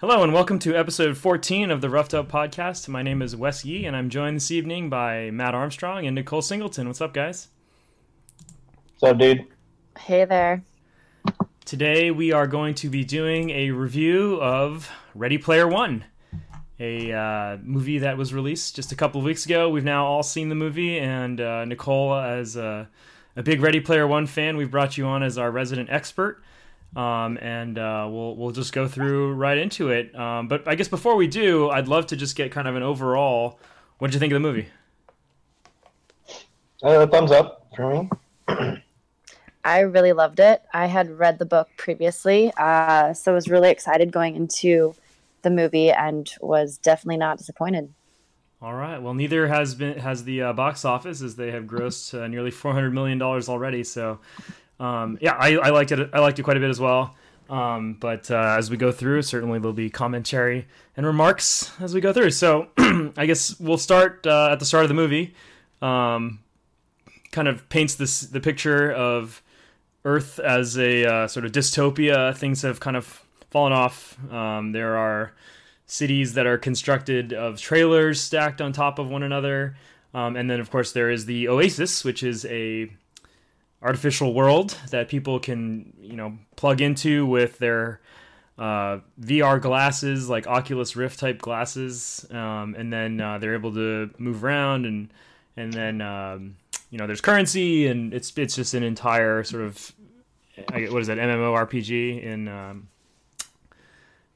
Hello and welcome to episode 14 of the Roughed Up Podcast. My name is Wes Yee and I'm joined this evening by Matt Armstrong and Nicole Singleton. What's up, guys? What's up, dude? Hey there. Today we are going to be doing a review of Ready Player One, a uh, movie that was released just a couple of weeks ago. We've now all seen the movie, and uh, Nicole, as a, a big Ready Player One fan, we've brought you on as our resident expert. Um, and uh, we'll we'll just go through right into it. Um, but I guess before we do, I'd love to just get kind of an overall. What did you think of the movie? Uh, thumbs up for me. I really loved it. I had read the book previously, uh, so was really excited going into the movie and was definitely not disappointed. All right. Well, neither has been has the uh, box office as they have grossed uh, nearly four hundred million dollars already. So um, yeah, I, I, liked it. I liked it quite a bit as well. Um, but uh, as we go through, certainly there'll be commentary and remarks as we go through. So I guess we'll start uh, at the start of the movie. Um, kind of paints this the picture of Earth as a uh, sort of dystopia. Things have kind of fallen off. Um, there are cities that are constructed of trailers stacked on top of one another. Um, and then, of course, there is the Oasis, which is a artificial world that people can you know plug into with their uh, VR glasses, like Oculus Rift type glasses, um, and then uh, they're able to move around and and then um, you know there's currency and it's it's just an entire sort of what is that MMORPG in um,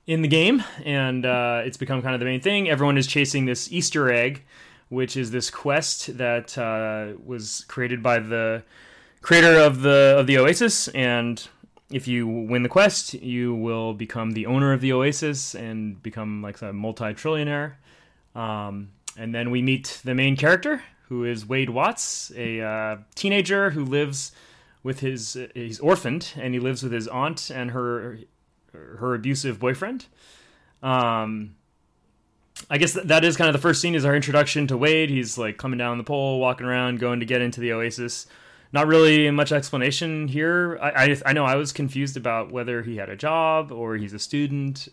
in the game, and uh, it's become kind of the main thing. Everyone is chasing this Easter egg, which is this quest that uh, was created by the creator of the of the Oasis, and if you win the quest, you will become the owner of the Oasis and become like a multi-trillionaire. Um, and then we meet the main character, who is Wade Watts, a uh, teenager who lives with his he's orphaned and he lives with his aunt and her her abusive boyfriend. Um, I guess that is kind of the first scene is our introduction to Wade. He's like coming down the pole, walking around, going to get into the Oasis not really much explanation here. I, I, I know I was confused about whether he had a job or he's a student,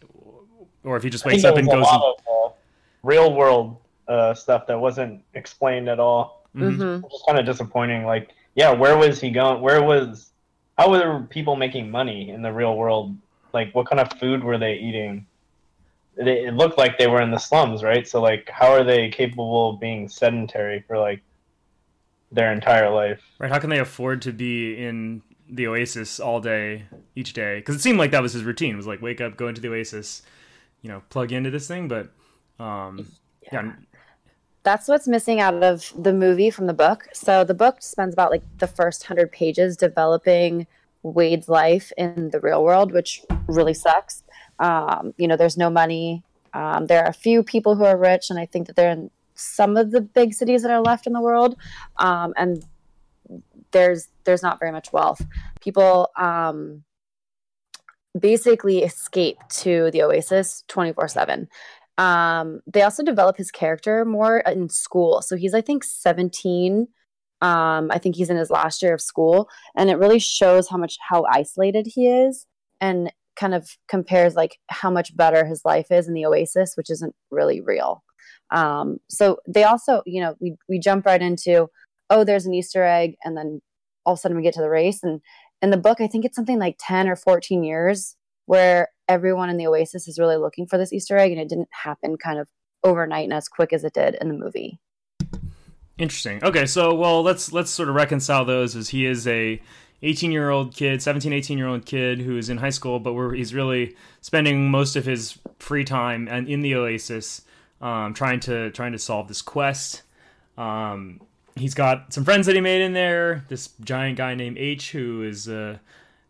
or if he just wakes up and goes. Of, uh, real world uh, stuff that wasn't explained at all. Mm-hmm. It's kind of disappointing. Like, yeah, where was he going? Where was? How were people making money in the real world? Like, what kind of food were they eating? It, it looked like they were in the slums, right? So, like, how are they capable of being sedentary for like their entire life. Right? How can they afford to be in the Oasis all day, each day? Because it seemed like that was his routine. It was like wake up, go into the Oasis, you know, plug into this thing. But um, yeah. yeah. That's what's missing out of the movie from the book. So the book spends about like the first hundred pages developing Wade's life in the real world, which really sucks. Um, you know, there's no money. Um, there are a few people who are rich, and I think that they're in some of the big cities that are left in the world, um, and there's there's not very much wealth. People um, basically escape to the oasis 24 7 um, they also develop his character more in school. So he's i think 17 um, i think he's in his last year of school and it really shows how much how isolated he is and kind of compares like how much better his life is in the oasis which isn't really real um, so they also, you know, we we jump right into, oh, there's an Easter egg, and then all of a sudden we get to the race. And in the book, I think it's something like ten or fourteen years where everyone in the Oasis is really looking for this Easter egg, and it didn't happen kind of overnight and as quick as it did in the movie. Interesting. Okay, so well, let's let's sort of reconcile those. As he is a 18 year old kid 17 18 year old kid who is in high school but where he's really spending most of his free time and in the oasis um, trying to trying to solve this quest. Um, he's got some friends that he made in there. This giant guy named H who is uh,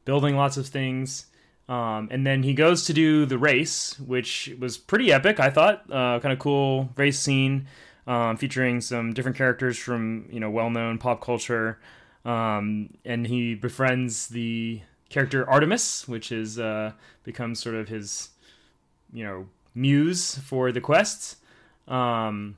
building lots of things. Um, and then he goes to do the race, which was pretty epic. I thought, uh, kind of cool race scene um, featuring some different characters from you know well-known pop culture. Um, and he befriends the character Artemis, which is uh, becomes sort of his you know muse for the quests. Um,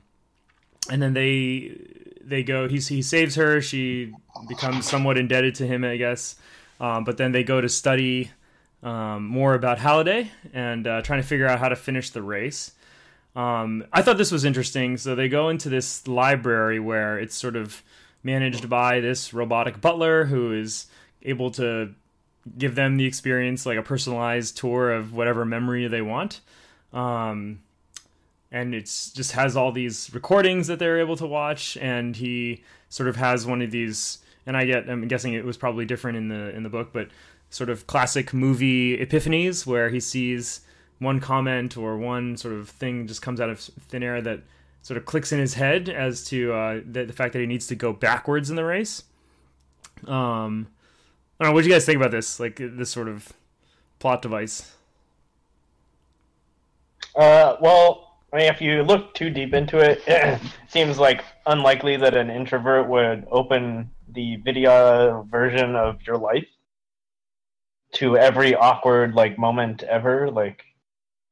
and then they they go. He he saves her. She becomes somewhat indebted to him, I guess. Um, but then they go to study um, more about Halliday and uh, trying to figure out how to finish the race. Um, I thought this was interesting. So they go into this library where it's sort of managed by this robotic butler who is able to give them the experience, like a personalized tour of whatever memory they want. Um, and it's just has all these recordings that they're able to watch, and he sort of has one of these. And I get, I'm guessing it was probably different in the in the book, but sort of classic movie epiphanies where he sees one comment or one sort of thing just comes out of thin air that sort of clicks in his head as to uh, the, the, fact that he needs to go backwards in the race. Um, I don't know. What do you guys think about this? Like this sort of plot device? Uh, well, I mean, if you look too deep into it, it seems like unlikely that an introvert would open the video version of your life to every awkward like moment ever. Like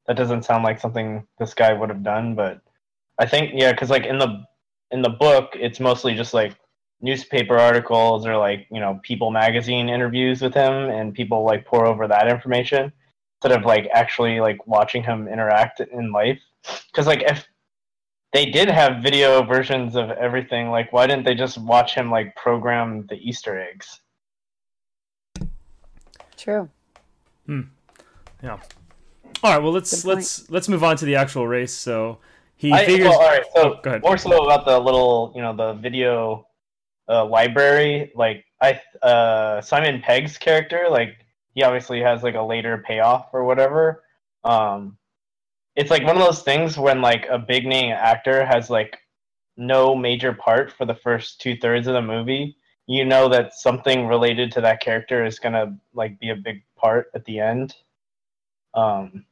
that doesn't sound like something this guy would have done, but I think yeah, because like in the in the book, it's mostly just like newspaper articles or like you know People magazine interviews with him, and people like pour over that information instead of like actually like watching him interact in life. Because like if they did have video versions of everything, like why didn't they just watch him like program the Easter eggs? True. Hmm. Yeah. All right. Well, let's let's let's move on to the actual race. So he I, figures. Well, all right. So oh, go ahead. more so about the little, you know, the video uh, library. Like I, uh, Simon Pegg's character, like he obviously has like a later payoff or whatever. Um, it's like one of those things when like a big name actor has like no major part for the first two thirds of the movie you know that something related to that character is gonna like be a big part at the end. Um,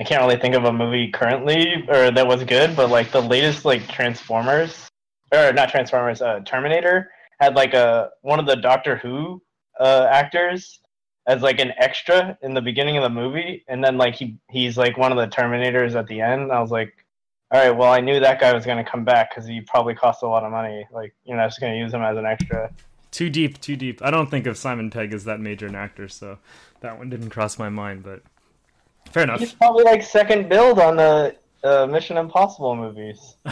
I can't really think of a movie currently or that was good, but like the latest like Transformers or not Transformers, uh, Terminator had like a one of the Doctor Who uh, actors as like an extra in the beginning of the movie, and then like he he's like one of the Terminators at the end. I was like, all right, well, I knew that guy was going to come back because he probably cost a lot of money. Like, you know, I was going to use him as an extra. Too deep, too deep. I don't think of Simon Pegg as that major an actor, so that one didn't cross my mind. But fair enough. He's probably like second billed on the uh, Mission Impossible movies.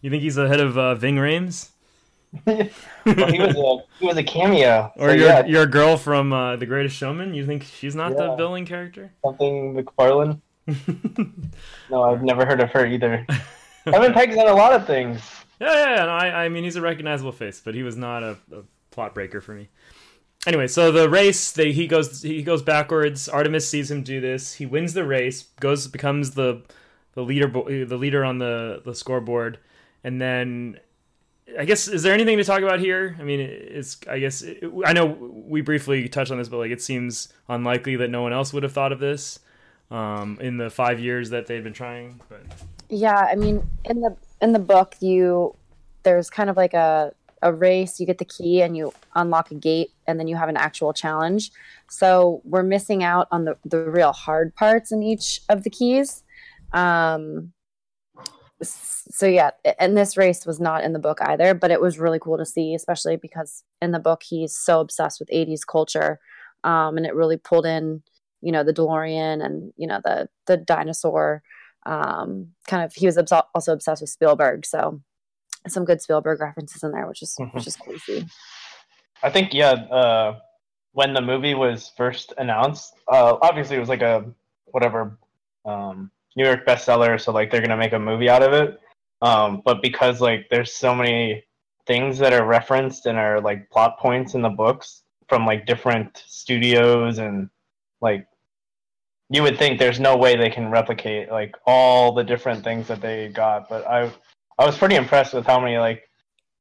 you think he's ahead of uh, Ving Rhames? Well, he was a he was a cameo. Or so, your yeah. your girl from uh, The Greatest Showman? You think she's not yeah. the villain character? Something McFarlane. no, I've never heard of her either. Simon Pegg's in a lot of things. Yeah, yeah, yeah. No, I, I mean, he's a recognizable face, but he was not a, a plot breaker for me. Anyway, so the race, they, he goes he goes backwards. Artemis sees him do this. He wins the race, goes becomes the the leader the leader on the the scoreboard, and then I guess is there anything to talk about here? I mean, it's I guess it, I know we briefly touched on this, but like it seems unlikely that no one else would have thought of this um, in the five years that they've been trying. But yeah, I mean, in the in the book, you there's kind of like a a race. You get the key and you unlock a gate, and then you have an actual challenge. So we're missing out on the the real hard parts in each of the keys. Um, so yeah, and this race was not in the book either, but it was really cool to see, especially because in the book he's so obsessed with 80s culture, um, and it really pulled in you know the DeLorean and you know the the dinosaur. Um, kind of he was obs- also obsessed with Spielberg, so some good Spielberg references in there, which is mm-hmm. which is cool to see. I think yeah, uh, when the movie was first announced, uh, obviously it was like a whatever um, New York bestseller, so like they're gonna make a movie out of it. Um, but because like there's so many things that are referenced and are like plot points in the books from like different studios and like you would think there's no way they can replicate like all the different things that they got but i i was pretty impressed with how many like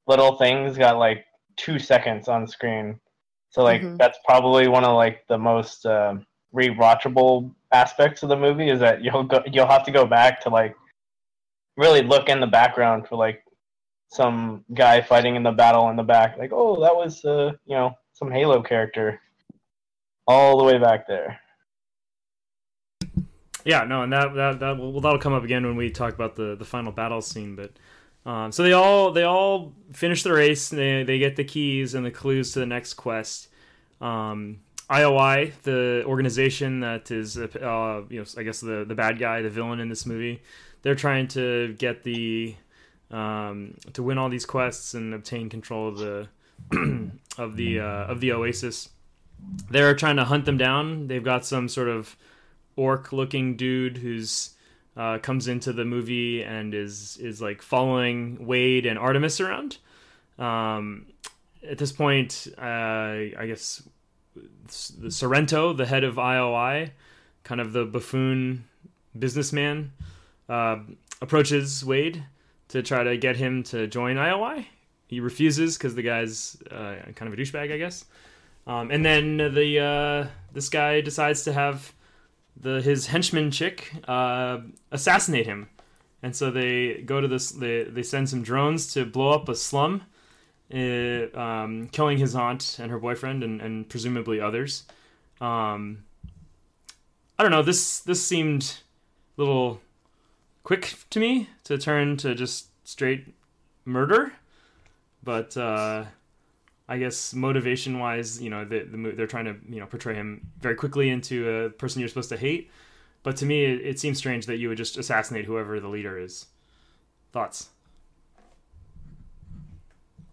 little things got like two seconds on screen so like mm-hmm. that's probably one of like the most uh, rewatchable aspects of the movie is that you'll go you'll have to go back to like really look in the background for like some guy fighting in the battle in the back like oh that was uh you know some halo character all the way back there yeah, no, and that that that well that'll come up again when we talk about the the final battle scene. But um, so they all they all finish the race. They they get the keys and the clues to the next quest. Um, IOI, the organization that is, uh, you know, I guess the the bad guy, the villain in this movie, they're trying to get the um, to win all these quests and obtain control of the of the uh, of the Oasis. They're trying to hunt them down. They've got some sort of orc-looking dude who's uh, comes into the movie and is is like following Wade and Artemis around. Um, at this point, uh, I guess the Sorrento, the head of IOI, kind of the buffoon businessman, uh, approaches Wade to try to get him to join IOI. He refuses because the guy's uh, kind of a douchebag, I guess. Um, and then the uh, this guy decides to have the his henchman chick uh, assassinate him, and so they go to this. They they send some drones to blow up a slum, uh, um, killing his aunt and her boyfriend and, and presumably others. Um, I don't know. This this seemed a little quick to me to turn to just straight murder, but uh, I guess motivation wise, you know, the, the, they're trying to you know portray him very quickly into a person you're supposed to hate. But to me, it, it seems strange that you would just assassinate whoever the leader is. Thoughts?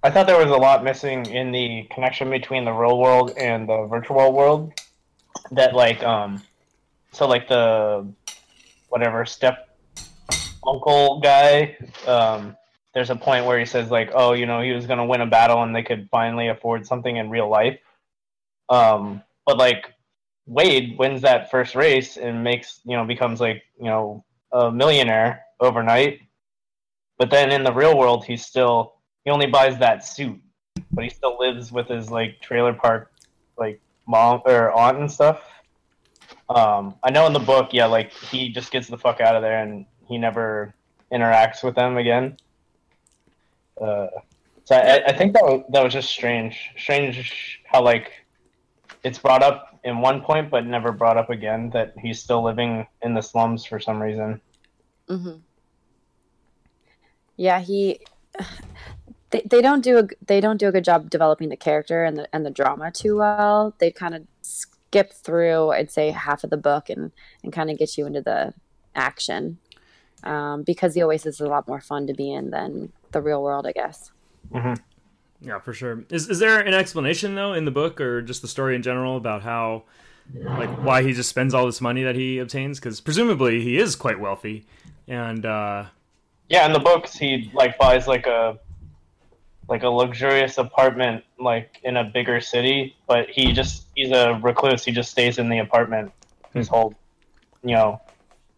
I thought there was a lot missing in the connection between the real world and the virtual world. That like um, so like the whatever step uncle guy um there's a point where he says like, oh, you know, he was gonna win a battle and they could finally afford something in real life. Um, but like Wade wins that first race and makes you know becomes like you know a millionaire overnight. But then in the real world, he's still he only buys that suit, but he still lives with his like trailer park like mom or aunt and stuff. Um, I know in the book, yeah, like he just gets the fuck out of there and he never interacts with them again. Uh, so I, I think that was, that was just strange. Strange how like it's brought up in one point, but never brought up again that he's still living in the slums for some reason. Mm-hmm. Yeah, he. They, they don't do a they don't do a good job developing the character and the and the drama too well. They kind of skip through, I'd say, half of the book and and kind of get you into the action um, because the Oasis is a lot more fun to be in than the real world, I guess. Mm-hmm. Yeah, for sure. Is is there an explanation though in the book or just the story in general about how, like, why he just spends all this money that he obtains? Because presumably he is quite wealthy, and uh, yeah, in the books he like buys like a like a luxurious apartment like in a bigger city, but he just he's a recluse. He just stays in the apartment his hmm. whole, you know,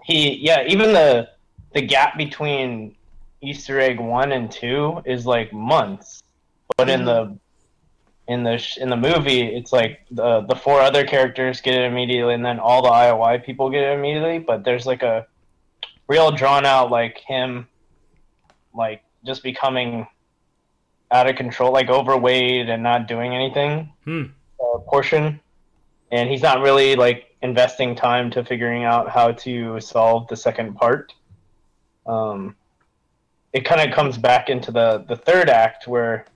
he yeah even the the gap between Easter egg one and two is like months, but in the in the in the movie, it's like the the four other characters get it immediately, and then all the IOI people get it immediately. But there's like a real drawn out like him, like just becoming out of control, like overweight and not doing anything. Hmm. Uh, portion, and he's not really like investing time to figuring out how to solve the second part. Um, it kind of comes back into the the third act where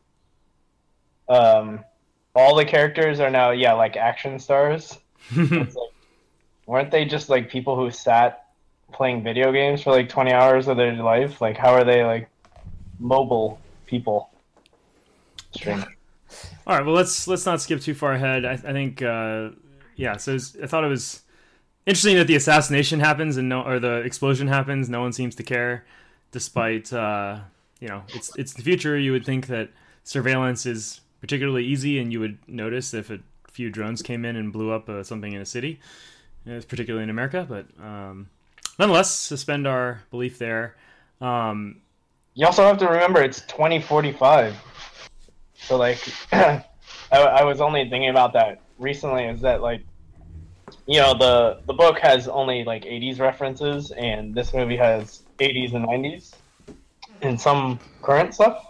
um all the characters are now yeah like action stars. Like, weren't they just like people who sat playing video games for like 20 hours of their life? Like how are they like mobile people? Strange. All right well let's let's not skip too far ahead. I, I think uh yeah so was, i thought it was interesting that the assassination happens and no or the explosion happens no one seems to care despite uh, you know it's it's the future. You would think that surveillance is particularly easy, and you would notice if a few drones came in and blew up uh, something in a city, particularly in America. But um, nonetheless, suspend our belief there. Um, you also have to remember it's 2045. So like, I, I was only thinking about that recently. Is that like you know the the book has only like 80s references and this movie has 80s and 90s and some current stuff.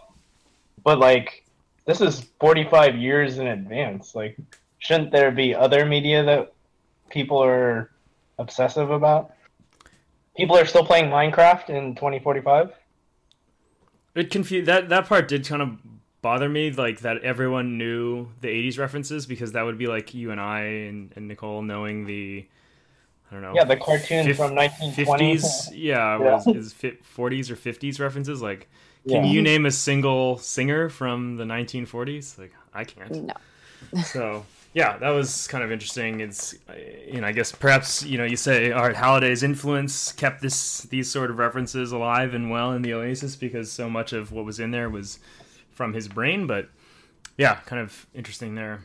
But like this is 45 years in advance. Like shouldn't there be other media that people are obsessive about? People are still playing minecraft in 2045 it confused that that part did kind of bother me like that everyone knew the 80s references because that would be like you and I and, and Nicole knowing the I don't know. Yeah, the cartoon fif- from 1920s. 50s. Yeah, Yeah. Was, is 40s or 50s references like can Yeah. you name a single singer from the 1940s? Like I can't. No. So yeah, that was kind of interesting. It's uh, you know I guess perhaps you know you say all right, Halliday's influence kept this these sort of references alive and well in the Oasis because so much of what was in there was from his brain. But yeah, kind of interesting there.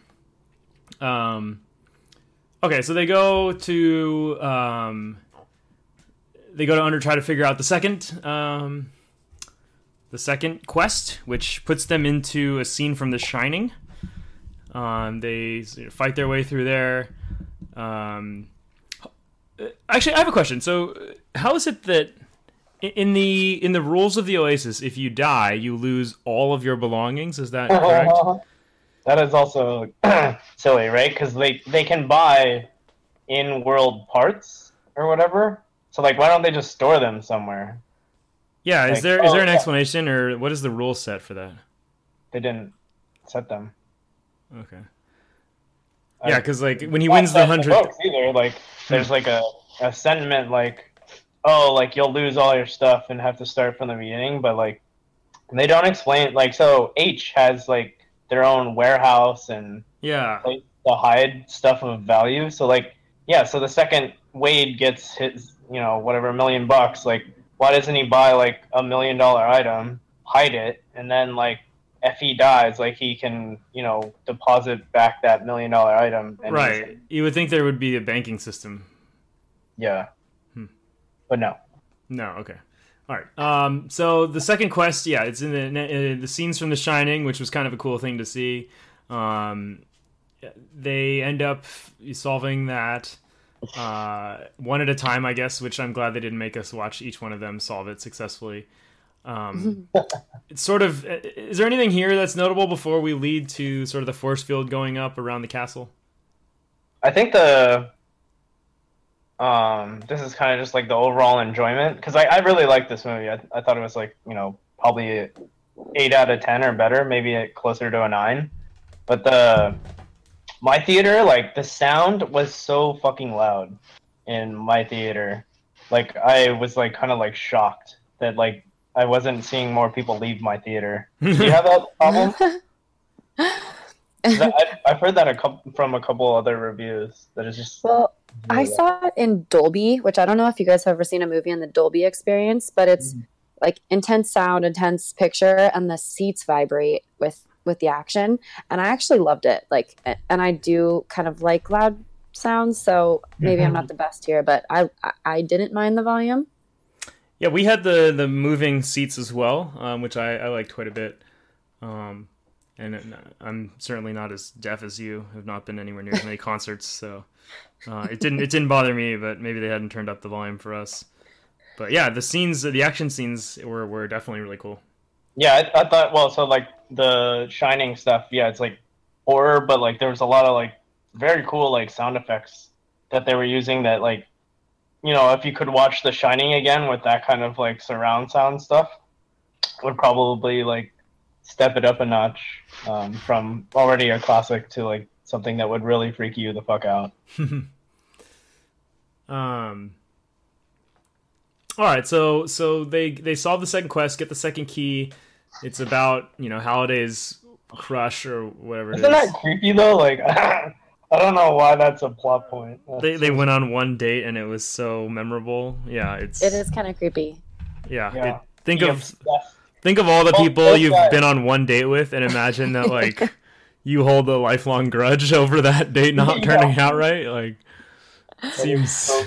Um, okay, so they go to um, they go to under try to figure out the second um, the second quest, which puts them into a scene from The Shining. Um, they fight their way through there. Um, actually, I have a question. So, uh, how is it that in the in the rules of the Oasis, if you die, you lose all of your belongings? Is that correct? that is also silly, right? Because they they can buy in-world parts or whatever. So like, why don't they just store them somewhere? Yeah. Is there is oh, there an oh, yeah. explanation, or what is the rule set for that? They didn't set them. Okay. Yeah, because like when he wins the hundred, either. Like, there's like a, a sentiment like, oh, like you'll lose all your stuff and have to start from the beginning. But like, they don't explain. Like, so H has like their own warehouse and yeah, place to hide stuff of value. So like, yeah. So the second Wade gets his, you know, whatever million bucks, like, why doesn't he buy like a million dollar item, hide it, and then like. If he dies, like he can, you know, deposit back that million dollar item. And right. You would think there would be a banking system. Yeah. But no. No, okay. All right. Um, so the second quest, yeah, it's in the uh, the scenes from The Shining, which was kind of a cool thing to see. Um, they end up solving that uh, one at a time, I guess. Which I'm glad they didn't make us watch each one of them solve it successfully. Um, it's sort of. Is there anything here that's notable before we lead to sort of the force field going up around the castle? I think the um this is kind of just like the overall enjoyment because I, I really like this movie. I, I thought it was like, you know, probably eight out of ten or better, maybe closer to a nine. But the my theater, like the sound was so fucking loud in my theater. Like I was like kind of like shocked that like I wasn't seeing more people leave my theater. Do you have that problem? 'Cause I, I've heard that a couple from a couple other reviews that is just. well, I saw it in Dolby, which I don't know if you guys have ever seen a movie in the Dolby experience, but it's Mhm. like intense sound, intense picture, and the seats vibrate with with the action. And I actually loved it. Like, and I do kind of like loud sounds, so maybe I'm not the best here, but I I, I didn't mind the volume. Yeah, we had the the moving seats as well, um, which I, I liked quite a bit. Um, and I'm certainly not as deaf as you. Have not been anywhere near as many concerts, so uh, it didn't it didn't bother me. But maybe they hadn't turned up the volume for us. But yeah, the scenes, the action scenes were were definitely really cool. Yeah, I, I thought. Well, so like the Shining stuff. Yeah, it's like horror, but like there was a lot of like very cool like sound effects that they were using. That like, you know, if you could watch The Shining again with that kind of like surround sound stuff, would probably like step it up a notch um, from already a classic to like something that would really freak you the fuck out. um. All right, so so they they solve the second quest, get the second key. It's about you know Halliday's crush or whatever it is. Isn't that creepy though? Like, I don't know why that's a plot point. they they went on one date and it was so memorable. Yeah, it's It is kind of creepy. Yeah, Yeah. it- think Be of obsessed. Think of all the Oh, people those you've guys. been on one date with, and imagine that like you hold a lifelong grudge over that date not Yeah. turning out right. Like That is seems so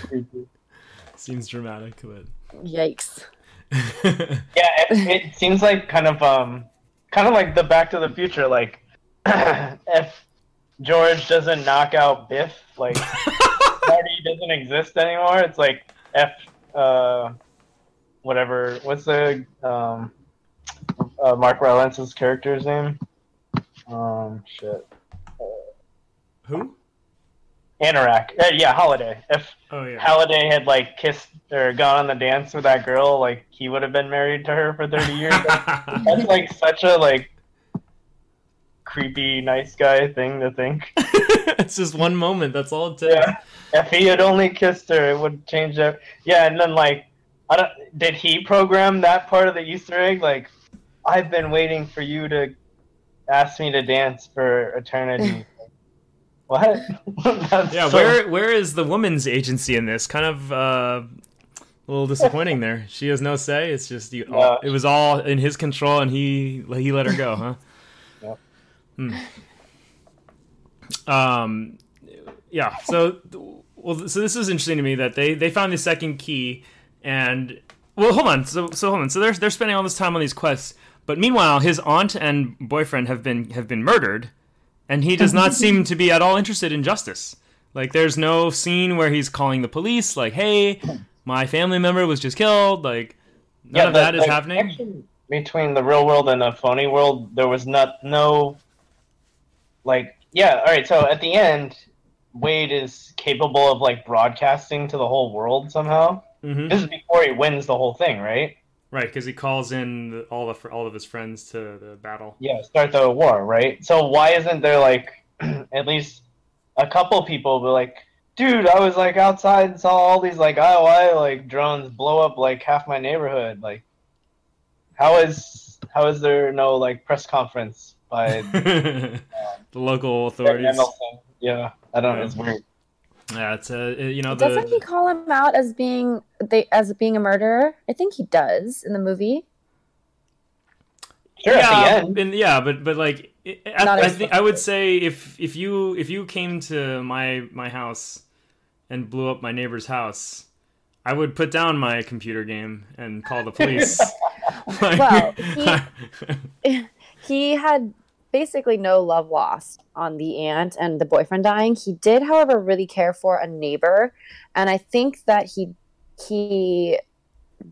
seems dramatic, but Yikes. Yeah, it, it seems like kind of um, kind of like the Back to the Future. Like, if George doesn't knock out Biff, like Marty doesn't exist anymore. It's like F, uh, whatever. What's the um, uh, Mark Rylance's character's name? Um, shit. who? Anorak. Uh, yeah, Halliday. If Oh yeah. Halliday had like kissed or gone on the dance with that girl, like he would have been married to her for thirty years. That's like such a like creepy nice guy thing to think. it's just one moment. That's all it takes. Yeah. If he had only kissed her, it would change it. Yeah, and then like, I don't. Did he program that part of the Easter egg? Like, I've been waiting for you to ask me to dance for eternity. what? Yeah, so- where where is the woman's agency in this? Kind of uh, a little disappointing there. She has no say. It's just you, Yeah. it was all in his control, and he he let her go, huh? Yep. Hmm. Um, yeah. So well, so this is interesting to me that they they found the second key, and well, hold on. So so hold on. So they're they're spending all this time on these quests, but meanwhile, his aunt and boyfriend have been have been murdered, and he does not seem to be at all interested in justice. Like, there's no scene where he's calling the police, like, "Hey, my family member was just killed." Like, none of the- that is happening. Between the real world and the phony world, there was not no like yeah, all right, so at the end Wade is capable of like broadcasting to the whole world somehow. hmm This is before he wins the whole thing, right? Right, because he calls in all the all of his friends to the battle. Yeah, start the war, right? So why isn't there like at least a couple people be like, dude, I was like outside and saw all these like IOI like drones blow up like half my neighborhood. Like, how is how is there no like press conference by um, the local authorities. Yeah, I don't know. It's weird. Yeah, it's a uh, you know Doesn't he call him out as being they as being a murderer? I think he does in the movie. Sure, yeah, at the end. and- yeah, but but like I, I, Not I think I would say if if you if you came to my my house and blew up my neighbor's house, I would put down my computer game and call the police. Like- Well, He had basically no love lost on the aunt and the boyfriend dying. He did, however, really care for a neighbor, and I think that he he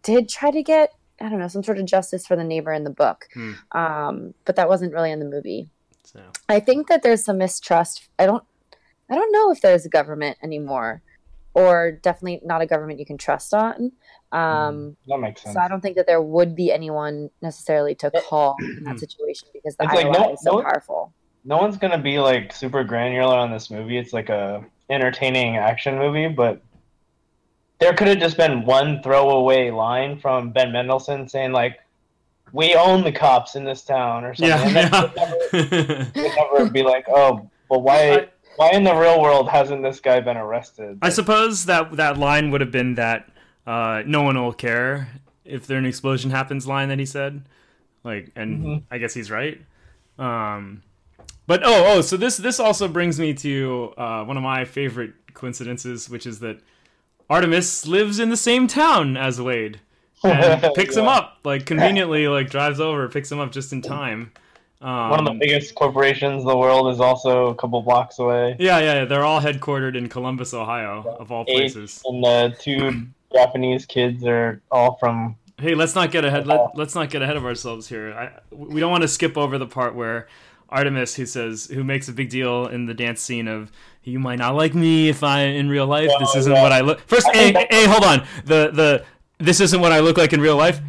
did try to get I don't know some sort of justice for the neighbor in the book, Hmm. um, but that wasn't really in the movie. so, I think that there's some mistrust. I don't I don't know if there's a government anymore, or definitely not a government you can trust on. Um, That makes sense. so I don't think that there would be anyone necessarily to call in that situation because the It's like no- is so no- powerful. no one's gonna be like super granular on this movie. It's like a entertaining action movie, but there could have just been one throwaway line from Ben Mendelsohn saying like, "We own the cops in this town" or something. yeah, and then it'd never, never be like, "Oh, but why? I- why in the real world hasn't this guy been arrested?" I suppose that that line would have been that uh, no one will care if there an explosion happens line that he said. Like, and Mhm. I guess he's right. Um, but oh, oh, so this this also brings me to uh, one of my favorite coincidences, which is that Artemis lives in the same town as Wade and picks him up like conveniently, like drives over, picks him up just in time. Um, One of the biggest corporations in the world is also a couple blocks away. yeah, yeah, yeah, they're all headquartered in Columbus, Ohio, of all Eight places. and the two Japanese kids are all from. Hey, let's not get ahead. Let, let's not get ahead of ourselves here. I, we don't want to skip over the part where Artemis, who says, who makes a big deal in the dance scene of, "You might not like me if I in real life. This isn't yeah. what I look." First, hey, hold on. The the this isn't what I look like in real life.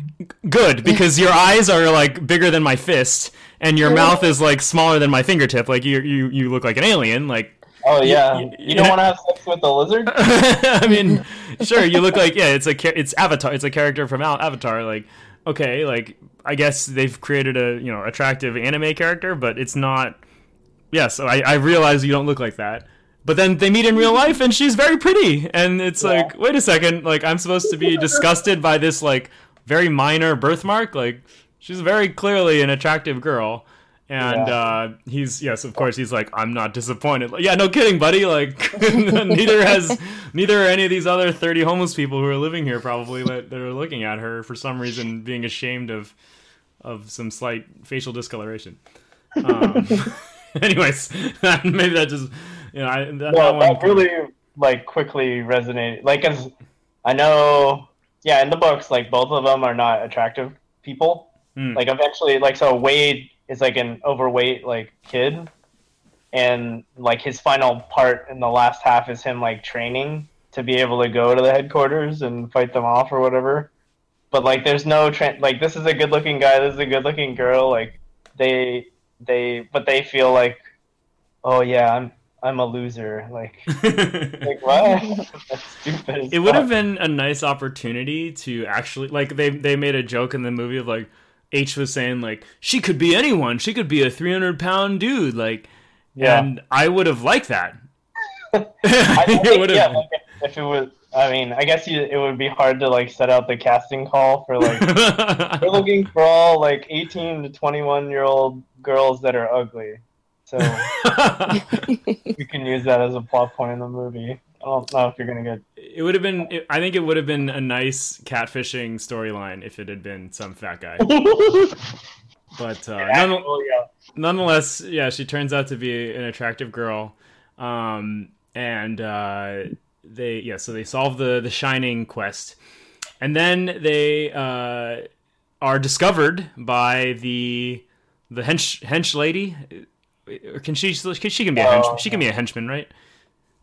Good, because your eyes are like bigger than my fist, and your mouth is like smaller than my fingertip. Like you you you look like an alien. Like Oh yeah, y- you don't yeah. want to have sex with a lizard? I mean, sure, you look like yeah, it's a it's Avatar, it's a character from Avatar. Like, okay, like I guess they've created a you know attractive anime character, but it's not. Yes, I I realize you don't look like that. But then they meet in real life, and she's very pretty, and it's Yeah. like, wait a second, like I'm supposed to be disgusted by this like very minor birthmark. Like she's very clearly an attractive girl. And Yeah. uh, he's yes, of course, he's like, I'm not disappointed. Like, yeah, no kidding, buddy. Like, neither has neither are any of these other 30 homeless people who are living here probably that, that are looking at her for some reason, being ashamed of of some slight facial discoloration. Um, anyways, maybe that just you know, I, that, that Well, one that really like quickly resonated. Like, as I know, yeah, in the books, like both of them are not attractive people. Hmm. Like, eventually, like, so Wade is like an overweight like kid, and like his final part in the last half is him like training to be able to go to the headquarters and fight them off or whatever. But like, there's no tra- like this is a good looking guy, this is a good looking girl. Like, they they but they feel like, oh yeah, I'm I'm a loser. Like like what? That's stupid. it would have been a nice opportunity to actually like they they made a joke in the movie of like H was saying like she could be anyone. She could be a 300 pound dude. Like, Yeah. and I would have liked that. I think, yeah, like, if it was, I mean, I guess you, it would be hard to like set out the casting call for like we're looking for all like 18 to 21 year old girls that are ugly. So you can use that as a plot point in the movie. I don't if you're gonna get. it would have been. I think it would have been a nice catfishing storyline if it had been some fat guy. But uh, none, Actual, yeah. nonetheless, yeah, she turns out to be an attractive girl, um, and uh, they yeah, so they solve the the Shining quest, and then they uh, are discovered by the the hench hench lady. Or can she? She can be a hench, Oh. she can be a henchman, right?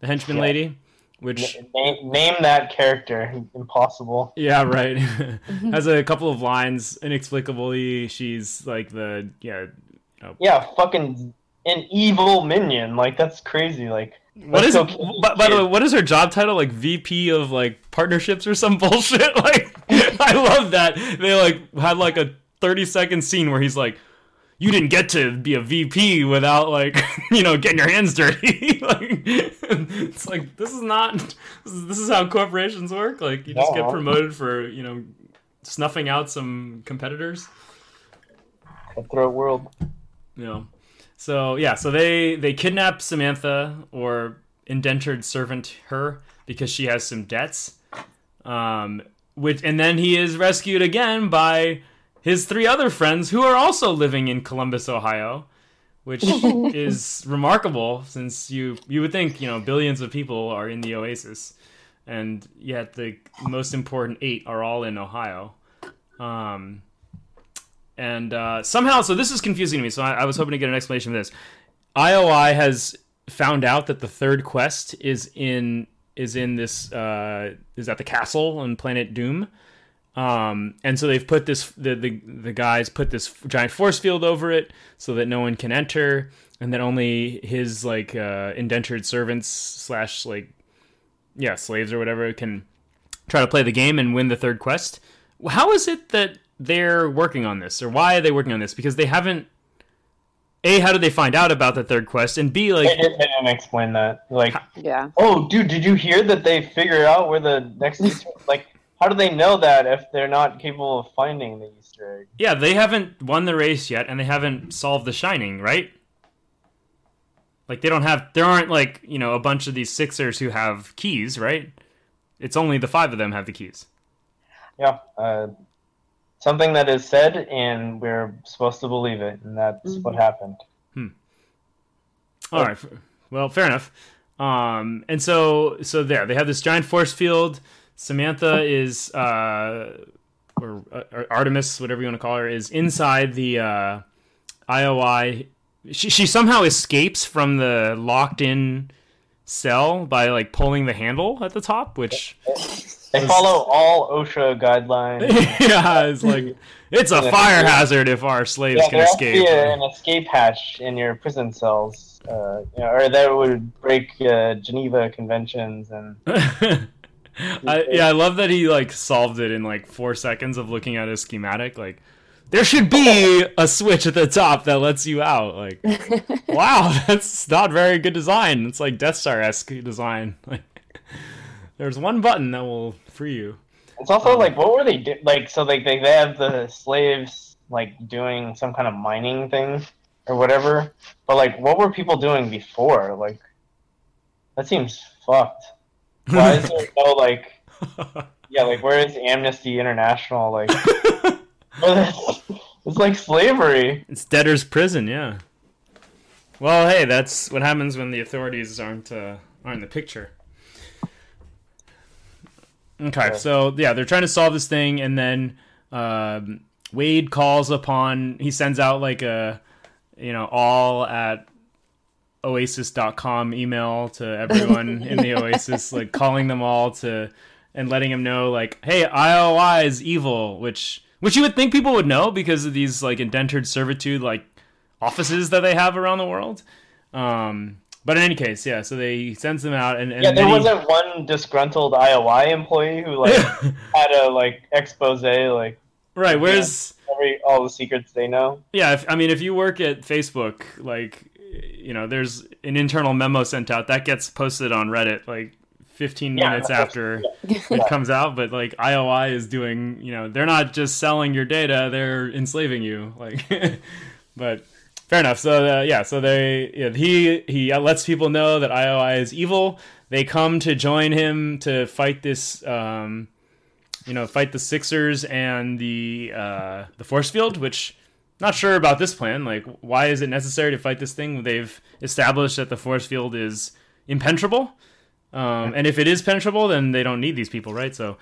The henchman Yeah. lady, which Name, name that character. Impossible. yeah, right. Has a couple of lines. Inexplicably, she's like the yeah. Oh. Yeah, fucking an evil minion. Like that's crazy. Like What let's is? go kill By, by the way, what is her job title? Like VP of like partnerships or some bullshit? Like, I love that they like had like a thirty second scene where he's like, "You didn't get to be a VP without like you know getting your hands dirty." like, it's like this is not this is, this is how corporations work. Like, you just get promoted for you know snuffing out some competitors. Cutthroat world. you know so yeah so they they kidnap samantha or indentured servant her because she has some debts um which and then he is rescued again by his three other friends who are also living in columbus ohio which is remarkable since you you would think you know billions of people are in the oasis and yet the most important eight are all in ohio um and uh, somehow, so this is confusing to me. So I, I was hoping to get an explanation of this. IOI has found out that the third quest is in is in this uh, is at the castle on planet Doom, um, and so they've put this the, the the guys put this giant force field over it so that no one can enter, and that only his like uh, indentured servants slash like yeah slaves or whatever can try to play the game and win the third quest. How is it that they're working on this, or why are they working on this? Because they haven't. A, how did they find out about the third quest? And B, like, didn't, they didn't explain that. Like, Yeah. oh, dude, did you hear that they figured out where the next like, how do they know that if they're not capable of finding the Easter egg? yeah, they haven't won the race yet, and they haven't solved the Shining, right? Like, they don't have. There aren't like you know a bunch of these Sixers who have keys, right? It's only the five of them have the keys. Yeah, uh, something that is said, and we're supposed to believe it, and that's what happened. Hmm. All right. f- Well, fair enough. Um, and so, so there, they have this giant force field. Samantha is, uh, or, or Artemis, whatever you want to call her, is inside the uh, IOI. She she somehow escapes from the locked in cell by like pulling the handle at the top, which They follow all OSHA guidelines. yeah, it's like it's a fire hazard if our slaves yeah, can there has to be escape. a- an escape hatch in your prison cells, uh, you know, or that would break uh, Geneva conventions and I, yeah, I love that he like solved it in like four seconds of looking at his schematic. Like, there should be a switch at the top that lets you out. Like, wow, that's not very good design. It's like Death Star esque design. Like, there's one button that will free you. It's also um, like, what were they do? Like, so like they, they have the slaves like doing some kind of mining thing or whatever. But like, what were people doing before? Like, that seems fucked. Why is there no like, yeah, like where is Amnesty International? Like, it's like slavery. it's debtor's prison. Yeah. Well, hey, that's what happens when the authorities aren't uh, aren't in the picture. Okay, so yeah, they're trying to solve this thing, and then um, Wade calls upon. He sends out like a, you know, all at oasis.com email to everyone in the Oasis, like calling them all to and letting them know, like, hey, IOI is evil, which which you would think people would know because of these like indentured servitude, like offices that they have around the world. Um, but in any case, yeah. So they sends them out, and, and Yeah, there then wasn't one disgruntled IOI employee who like had a like expose like right. Where's every all the secrets they know. yeah? If, I mean, if you work at Facebook, like you know, there's an internal memo sent out that gets posted on Reddit like 15 Yeah, minutes of course. after it comes out. But like IOI is doing, you know, they're not just selling your data; they're enslaving you. Like, but fair enough. So uh, yeah, so they yeah, he he lets people know that IOI is evil. They come to join him to fight this. Um, you know, fight the Sixers and the uh, the force field, which not sure about this plan. Like, why is it necessary to fight this thing? They've established that the force field is impenetrable, um, and if it is penetrable, then they don't need these people, right? So,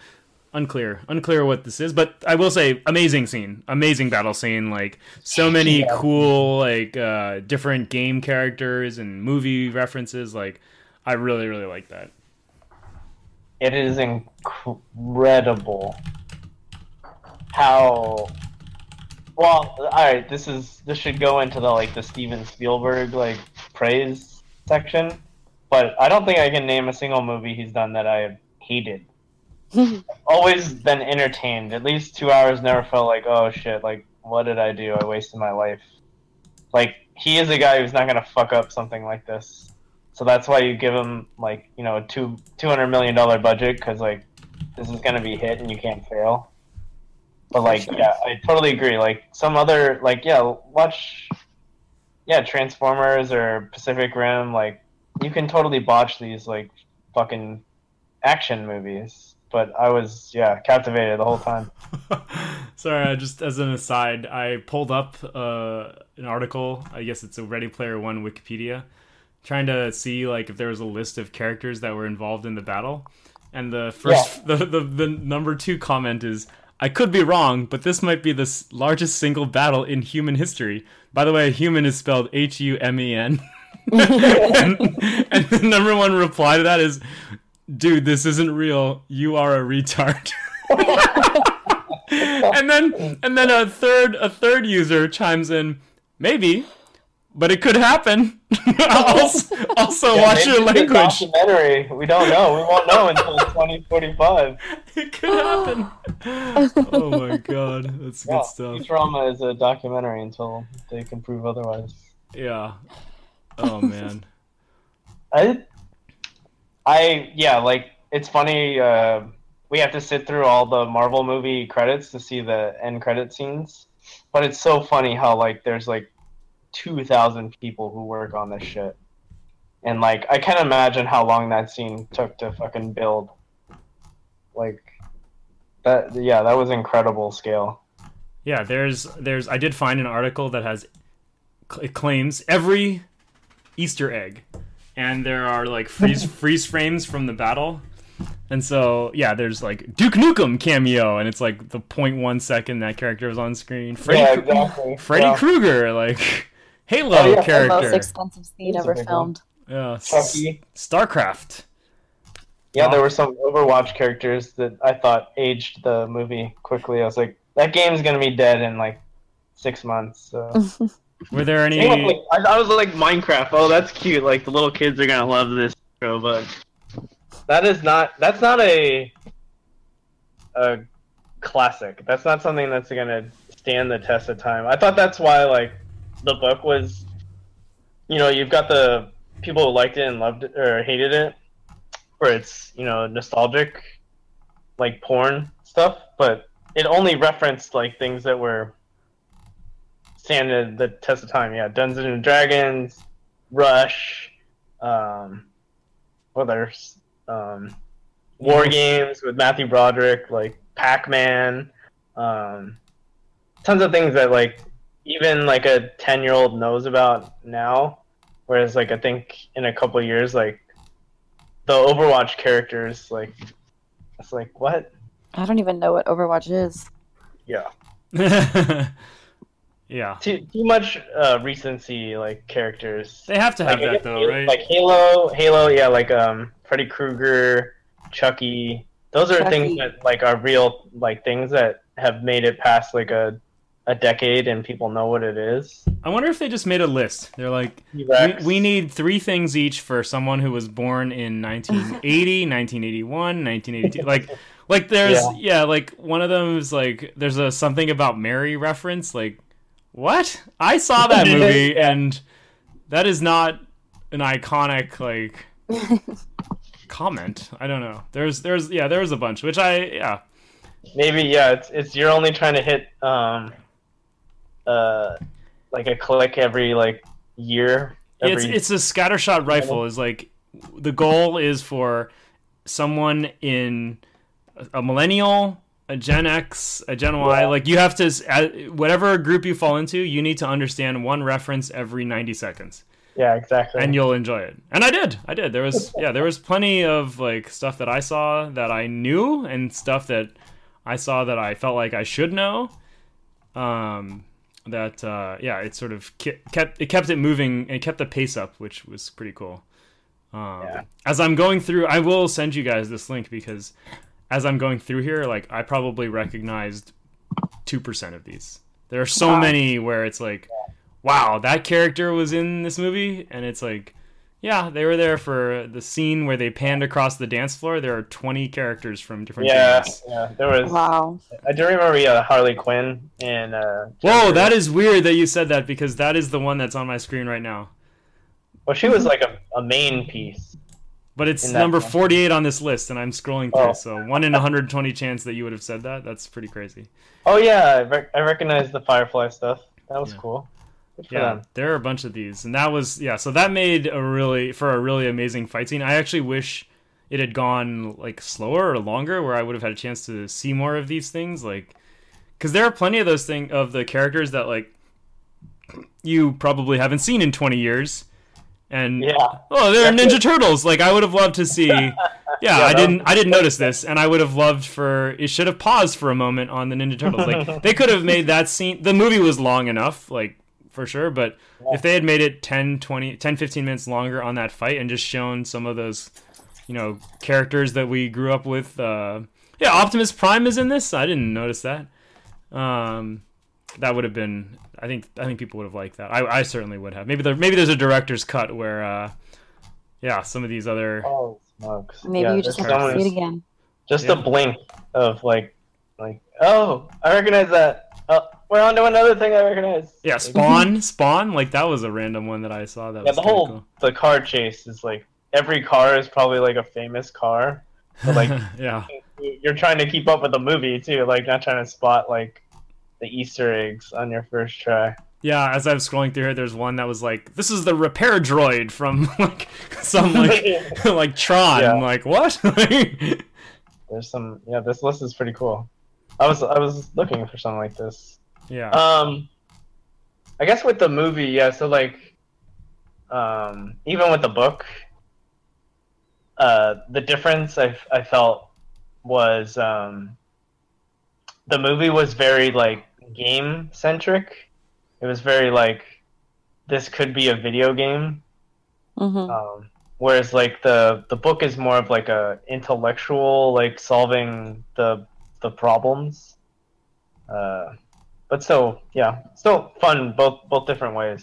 unclear, unclear what this is. But I will say, amazing scene, amazing battle scene. Like, so many Yeah. cool, like, uh, different game characters and movie references. Like, I really, really like that. It is incredible how well. All right, this is this should go into the like the Steven Spielberg like praise section, but I don't think I can name a single movie he's done that I have hated. Always been entertained. At least two hours. Never felt like oh shit. Like what did I do? I wasted my life. Like he is a guy who's not gonna fuck up something like this. So that's why you give him like you know a two two hundred million dollar budget because like this is gonna be hit and you can't fail. But like yeah, I totally agree. Like some other like yeah, watch yeah Transformers or Pacific Rim. Like you can totally botch these like fucking action movies. But I was yeah captivated the whole time. Sorry, I just as an aside, I pulled up uh, an article. I guess it's a Ready Player One Wikipedia, trying to see like if there was a list of characters that were involved in the battle. And the first, the, the the number two comment is, "I could be wrong, but this might be the largest single battle in human history." By the way, human is spelled H U M E N. and, and the number one reply to that is, "Dude, this isn't real. You are a retard." and then and then a third a third user chimes in, maybe, but it could happen. also, also Yeah, watch your language. Documentary. We don't know. We won't know until twenty forty five. It could happen. oh my god, that's Yeah, good stuff. Futurama is a documentary until they can prove otherwise. Yeah. Oh man. I, I yeah, like it's funny. Uh, we have to sit through all the Marvel movie credits to see the end credit scenes, but it's so funny how like there's like two thousand people who work on this shit, and like I can't imagine how long that scene took to fucking build. Like that, yeah, that was incredible scale. Yeah, there's there's I did find an article that has it claims every Easter egg, and there are like freeze freeze frames from the battle, and so yeah, there's like Duke Nukem cameo, and it's like the 0.1 second that character was on screen. Freddy, yeah, exactly. Freddy yeah. Krueger, like Halo Oh, yeah, the the most expensive scene That's ever big one. filmed. yeah, Chucky. Starcraft. Yeah, there were some Overwatch characters that I thought aged the movie quickly. I was like, that game's gonna be dead in like six months. So. Were there any? Same with, like, I, I was like Minecraft. Oh, that's cute. Like the little kids are gonna love this show, but that is not. That's not a a classic. That's not something that's gonna stand the test of time. I thought that's why like the book was. You know, you've got the people who liked it and loved it or hated it, for its you know nostalgic, like porn stuff, but it only referenced like things that were standing the test of time. Yeah, Dungeons and Dragons, Rush, um, what others? Um, War Games with Matthew Broderick, like Pac Man, um, tons of things that like even like a ten year old knows about now. Whereas like I think in a couple of years, like the Overwatch characters, like it's like what? I don't even know what Overwatch is. Yeah, yeah, too too much uh, recency like characters. they have to have like, that though, Halo- right? Like Halo, Halo, yeah, like um, Freddy Krueger, Chucky. Those are things that like are real, like things that have made it past like a a decade and people know what it is. I wonder if they just made a list. They're like, we, we need three things each for someone who was born in 1980, 1981, 1982. Like, like there's yeah. Yeah. like one of them is like there's a something about Mary reference. Like, what? I saw that movie and that is not an iconic like comment. I don't know. There's there's yeah there was a bunch which I yeah Maybe yeah, it's it's you're only trying to hit um uh like a click every like year. it's Every, it's a scattershot rifle is like the goal is for someone in a millennial a gen x a gen y Yeah. like you have to whatever group you fall into you need to understand one reference every 90 seconds yeah, exactly. and you'll enjoy it and i did i did there was yeah there was plenty of like stuff that i saw that i knew and stuff that i saw that i felt like i should know um that uh yeah it sort of kept it kept it moving and kept the pace up which was pretty cool um Yeah. as i'm going through i will send you guys this link because as i'm going through here like i probably recognized 2% of these there are so Wow. many where it's like wow that character was in this movie and it's like yeah they were there for the scene where they panned across the dance floor there are 20 characters from different yeah, games yeah. There was Wow. I do remember yeah, Harley Quinn and uh whoa that is weird that you said that because that is the one that's on my screen right now well she was like a, a main piece. But it's In that number one. 48 on this list, and I'm scrolling through. Oh. So one in 120 chance that you would have said that. That's pretty crazy. Oh yeah, I, rec- I recognize the Firefly stuff. That was Yeah. cool. Yeah, them. there are a bunch of these, and that was yeah. So that made a really for a really amazing fight scene. I actually wish it had gone like slower or longer, where I would have had a chance to see more of these things. Like, because there are plenty of those thing of the characters that like you probably haven't seen in 20 years. And Yeah. oh, they're That's Ninja Turtles. Like I would have loved to see. Yeah, I didn't. I didn't notice this, and I would have loved for it should have paused for a moment on the Ninja Turtles. Like they could have made that scene. The movie was long enough, like for sure. But if they had made it 10, 20, 10, 15 minutes longer on that fight and just shown some of those, you know, characters that we grew up with. Uh, yeah, Optimus Prime is in this. I didn't notice that. Um, that would have been. I think. I think people would have liked that. I, I certainly would have. Maybe there. Maybe there's a director's cut where. Uh, yeah, some of these other. Oh smokes. Maybe yeah, you just there's have to see it again. Just Yeah. a blink of like, like oh, I recognize that. Oh, we're on to another thing I recognize. Yeah, Spawn, Spawn, like that was a random one that I saw. That Yeah, was the whole cool. the car chase is like every car is probably like a famous car. But like yeah, you're trying to keep up with the movie too, like not trying to spot like the Easter eggs on your first try. yeah. As I was scrolling through here, there's one that was like, "This is the repair droid from like some like like Tron." Yeah. Like what? There's some yeah, this list is pretty cool. I was I was looking for something like this. Yeah, Um, I guess with the movie, yeah. So like, um, even with the book, uh, the difference I I felt was um, the movie was very like game centric. It was very like this could be a video game. hmm Um, whereas like the the book is more of like a intellectual like solving the the problems. Uh, but still, yeah, still fun both both different ways.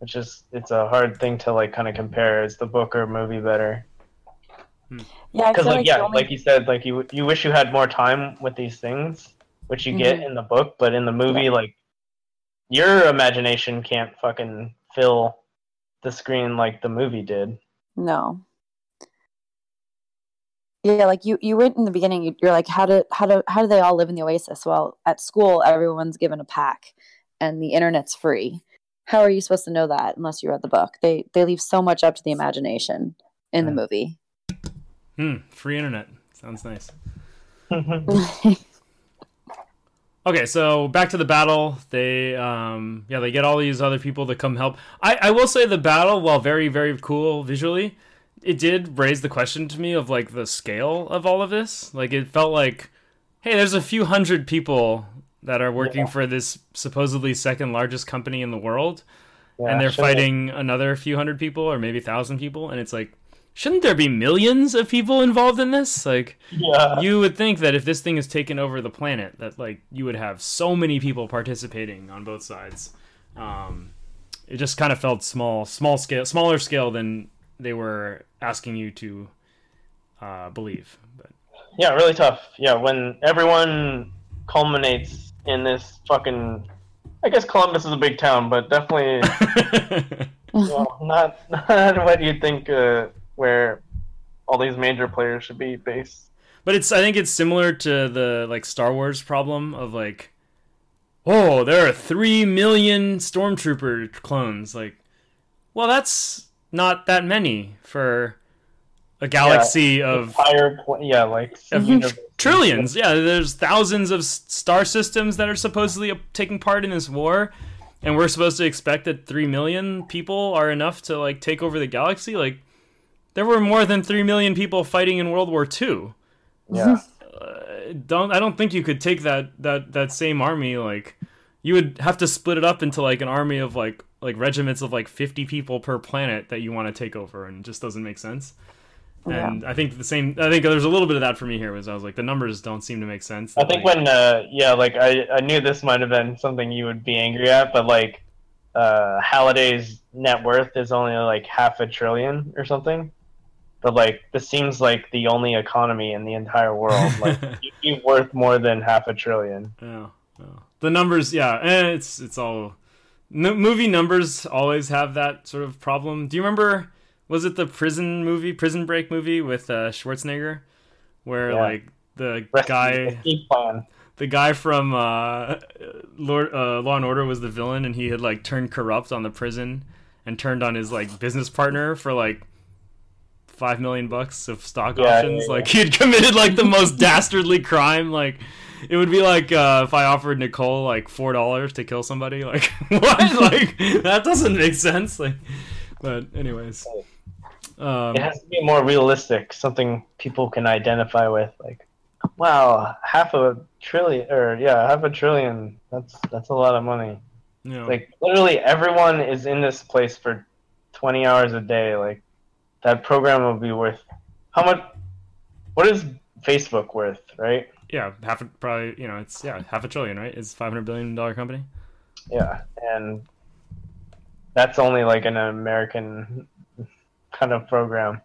It's just it's a hard thing to like kind of compare. Is the book or movie better? Hmm. Yeah, Because like, like, yeah, only- like you said, like you you wish you had more time with these things, which you get in the book, but in the movie, like your imagination can't fucking fill the screen like the movie did. No. Yeah, like you, you went in the beginning. you- You're like, how do how do how do they all live in the oasis? Well, at school, everyone's given a pack, and the internet's free. How are you supposed to know that unless you read the book? They they leave so much up to the imagination in the movie. hmm, free internet sounds nice. Okay, so back to the battle. They, um, yeah, they get all these other people to come help. I, I will say the battle, while very, very cool visually, it did raise the question to me of like the scale of all of this. Like it felt like, hey, there's a few hundred people that are working Yeah. for this supposedly second largest company in the world, Yeah, and they're should've- fighting another few hundred people or maybe a thousand people, and it's like, shouldn't there be millions of people involved in this? Like, Yeah. you would think that if this thing is taken over the planet, that like you would have so many people participating on both sides. Um, it just kind of felt small, small scale, smaller scale than they were asking you to uh, believe. But Yeah, really tough. Yeah, when everyone culminates in this fucking. I guess Columbus is a big town, but definitely well, not not what you'd think uh, where all these major players should be based. But it's I think it's similar to the like Star Wars problem of like oh, there are 3 million stormtrooper clones like well, that's not that many for a galaxy of Entire, yeah, like of trillions. Yeah, there's thousands of star systems that are supposedly uh, taking part in this war, and we're supposed to expect that three million people are enough to like take over the galaxy. Like, there were more than three million people fighting in World War II. Yeah, Don't I don't think you could take that that that same army like you would have to split it up into like an army of like like regiments of like 50 people per planet that you want to take over and it just doesn't make sense and i think the same i think there's a little bit of that for me here was i was like the numbers don't seem to make sense I think Like, when uh, yeah, like I, I knew this might have been something you would be angry at, but like uh, Halliday's net worth is only like half a trillion or something. But like this seems like the only economy in the entire world. Like you'd be worth more than half a trillion. yeah, yeah. the numbers yeah and it's it's all no, movie numbers always have that sort of problem. Do you remember was it the prison movie prison break movie with uh, schwarzenegger? Where Yeah. like the guy escape the guy from uh, Lord, uh, Law and Order was the villain, and he had like turned corrupt on the prison and turned on his like business partner for like five million bucks of stock Yeah, options. yeah, Like he'd committed like the most dastardly crime. Like it would be like uh, if I offered Nicole like four dollars to kill somebody. Like what? like that doesn't make sense. Like, but anyways. Um, It has to be more realistic, something people can identify with. Like, wow, half a trillion, or yeah, half a trillion. That's that's a lot of money. you know, Like, literally, everyone is in this place for twenty hours a day. Like, that program will be worth how much? What is Facebook worth? Right? yeah, half a, probably you know it's yeah half a trillion, right? It's five hundred billion dollar company. Yeah, and that's only like an American kind of program.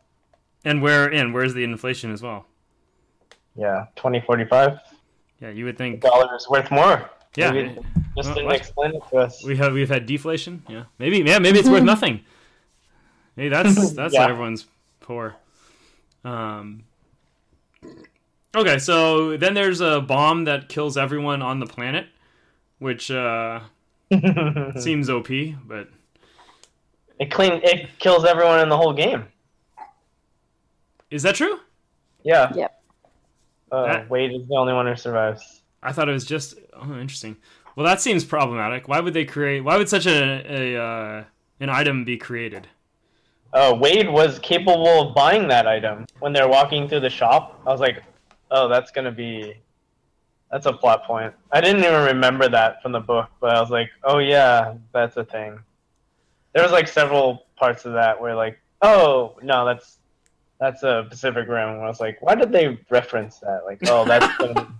And where and where's the inflation as well? Yeah, twenty forty five. Yeah, you would think. Dollars worth more. Yeah, Maybe just What- didn't explain it to us. we have we've had deflation. Yeah, maybe yeah maybe it's worth nothing. Maybe that's that's Yeah. why everyone's poor. Um. Okay, so then there's a bomb that kills everyone on the planet, which uh, seems OP, but it clean. It kills everyone in the whole game. is that true? Yeah. Yep. Uh, That- Wade is the only one who survives. I thought it was just oh interesting. Well, that seems problematic. Why would they create? Why would such a, a uh, an item be created? Uh, Wade was capable of buying that item when they're walking through the shop. I was like, oh, that's gonna be, that's a plot point. I didn't even remember that from the book, but I was like, oh yeah, that's a thing. There was like several parts of that where like, oh no, that's that's a Pacific Rim. I was like, why did they reference that? Like, oh, that's gonna,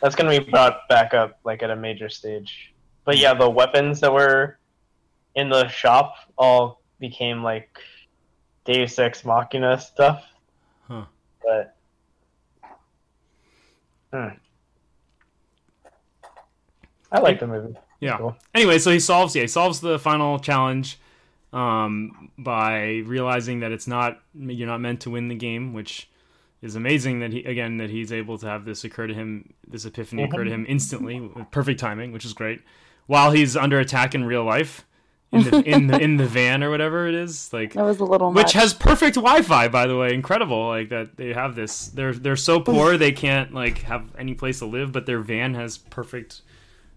that's gonna be brought back up like at a major stage. But yeah, the weapons that were in the shop all became like Deus Ex Machina stuff. Huh. But hmm. I like the movie. Yeah. Cool. Anyway, so he solves yeah he solves the final challenge um, by realizing that it's not you're not meant to win the game, which is amazing that he again that he's able to have this occur to him this epiphany occur to him instantly perfect timing, which is great. While he's under attack in real life in the in the in the van or whatever it is, like That was a little which much. has perfect Wi-Fi, by the way. Incredible, like that they have this. They're they're so poor they can't like have any place to live, but their van has perfect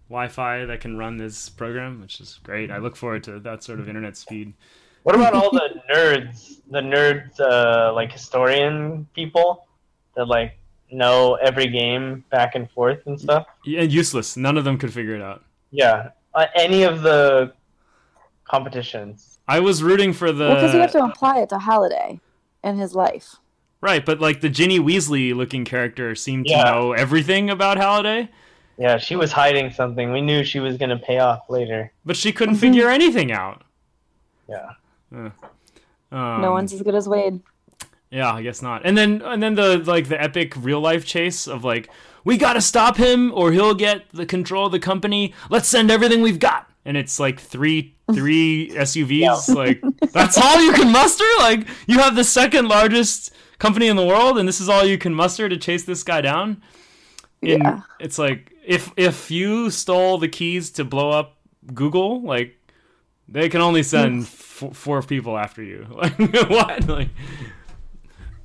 Wi-Fi that can run this program, which is great. I look forward to that sort of internet speed. What about all the nerds, the nerds, uh, like historian people that like know every game back and forth and stuff? Yeah, useless. None of them could figure it out. Yeah, uh, any of the competitions. I was rooting for the. well, because you have to apply it to Halliday, in his life. Right, but like the Ginny Weasley looking character seemed Yeah. to know everything about Halliday, Yeah, she was hiding something. We knew she was gonna pay off later. but she couldn't Mhm. figure anything out. Yeah. Um, no one's as good as Wade. Yeah, I guess not. And then and then the like the epic real life chase of like we got to stop him or he'll get the control of the company. Let's send everything we've got. And it's like three three SUVs like that's all you can muster? Like you have the second largest company in the world and this is all you can muster to chase this guy down? And Yeah. it's like if if you stole the keys to blow up Google, like they can only send f- four people after you. Like what? Like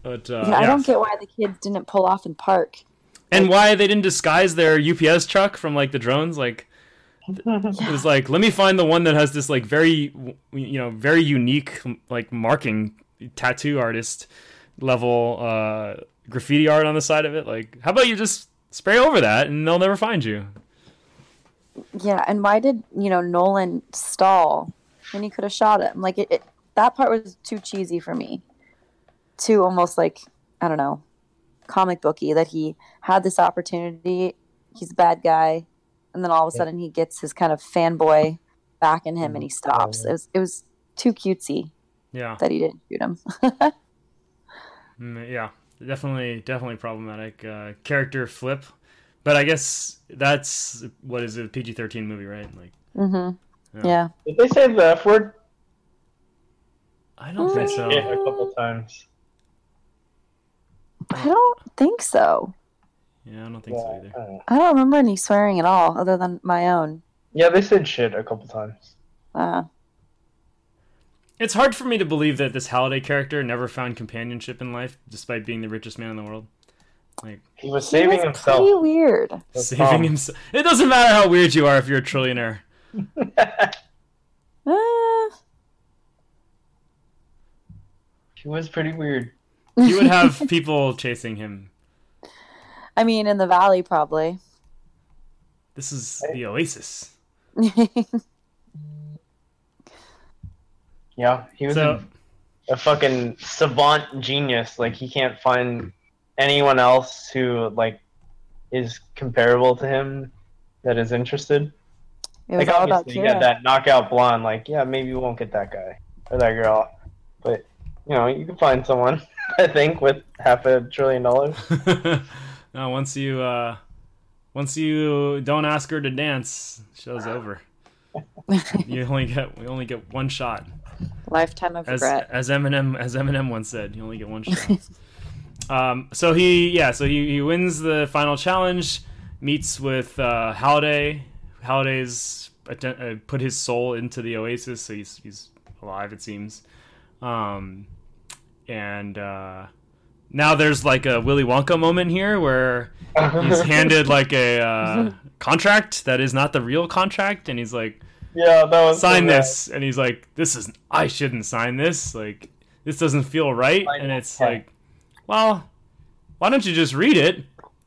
but uh, Yeah, I yeah. don't get why the kids didn't pull off and park. and why they didn't disguise their UPS truck from like the drones. Like it was like, let me find the one that has this like very, you know, very unique like marking tattoo artist level uh, graffiti art on the side of it. Like, how about you just spray over that and they'll never find you? Yeah, and why did you know Nolan stall when he could have shot him? Like it, it, that part was too cheesy for me. Too almost like I don't know, comic booky that he had this opportunity. He's a bad guy, and then all of a Yeah. sudden he gets his kind of fanboy back in him, and he stops. It was it was too cutesy Yeah, that he didn't shoot him. Mm, yeah, definitely, definitely problematic uh, character flip. But I guess that's what is a PG thirteen movie, right? Like, mm-hmm. Yeah. Yeah. Did they say the F word? I don't think so. Yeah, a couple times. I don't think so. Yeah, I don't think Yeah, so I either. don't. I don't remember any swearing at all, other than my own. yeah, they said shit a couple times. Uh, It's hard for me to believe that this Halliday character never found companionship in life, despite being the richest man in the world. Like he was he saving was himself. Pretty weird. That's Saving Tom. himself. It doesn't matter how weird you are if you're a trillionaire. Uh, he was pretty weird. He would have people chasing him. I mean, in the valley, probably. This is the Oasis. Yeah, he was So, a, a fucking savant genius. Like he can't find anyone else who like is comparable to him that is interested. It was like all about obviously you got that knockout blonde. Like yeah, maybe you won't get that guy or that girl, but you know you can find someone. I think with half a trillion dollars. no, once you uh, once you don't ask her to dance, show's over. You only get we only get one shot. Lifetime of as regret. as Eminem as Eminem once said, you only get one shot. um, so he yeah, so he, he wins the final challenge, meets with uh, Halliday. Halliday's uh, put his soul into the Oasis, so he's he's alive. It seems, um, and uh, now there's like a Willy Wonka moment here where he's handed like a uh, contract that is not the real contract, and he's like yeah, that was sign bad. this. and he's like this is i shouldn't sign this. Like this doesn't feel right. I and it's like well why don't you just read it?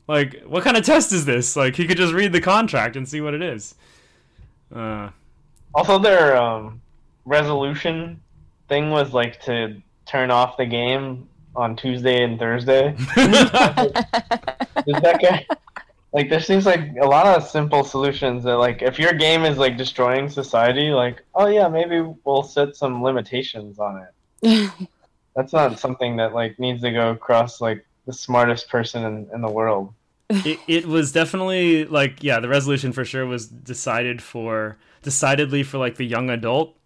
Like what kind of test is this? Like he could just read the contract and see what it is. Uh Also, their um, resolution thing was like to turn off the game on Tuesday and Thursday. Is that guy? Like, there seems like a lot of simple solutions that, like, if your game is like destroying society, like, oh yeah, maybe we'll set some limitations on it. That's not something that like needs to go across like the smartest person in, in the world. it, it was definitely like yeah the resolution for sure was decided for decidedly for like the young adult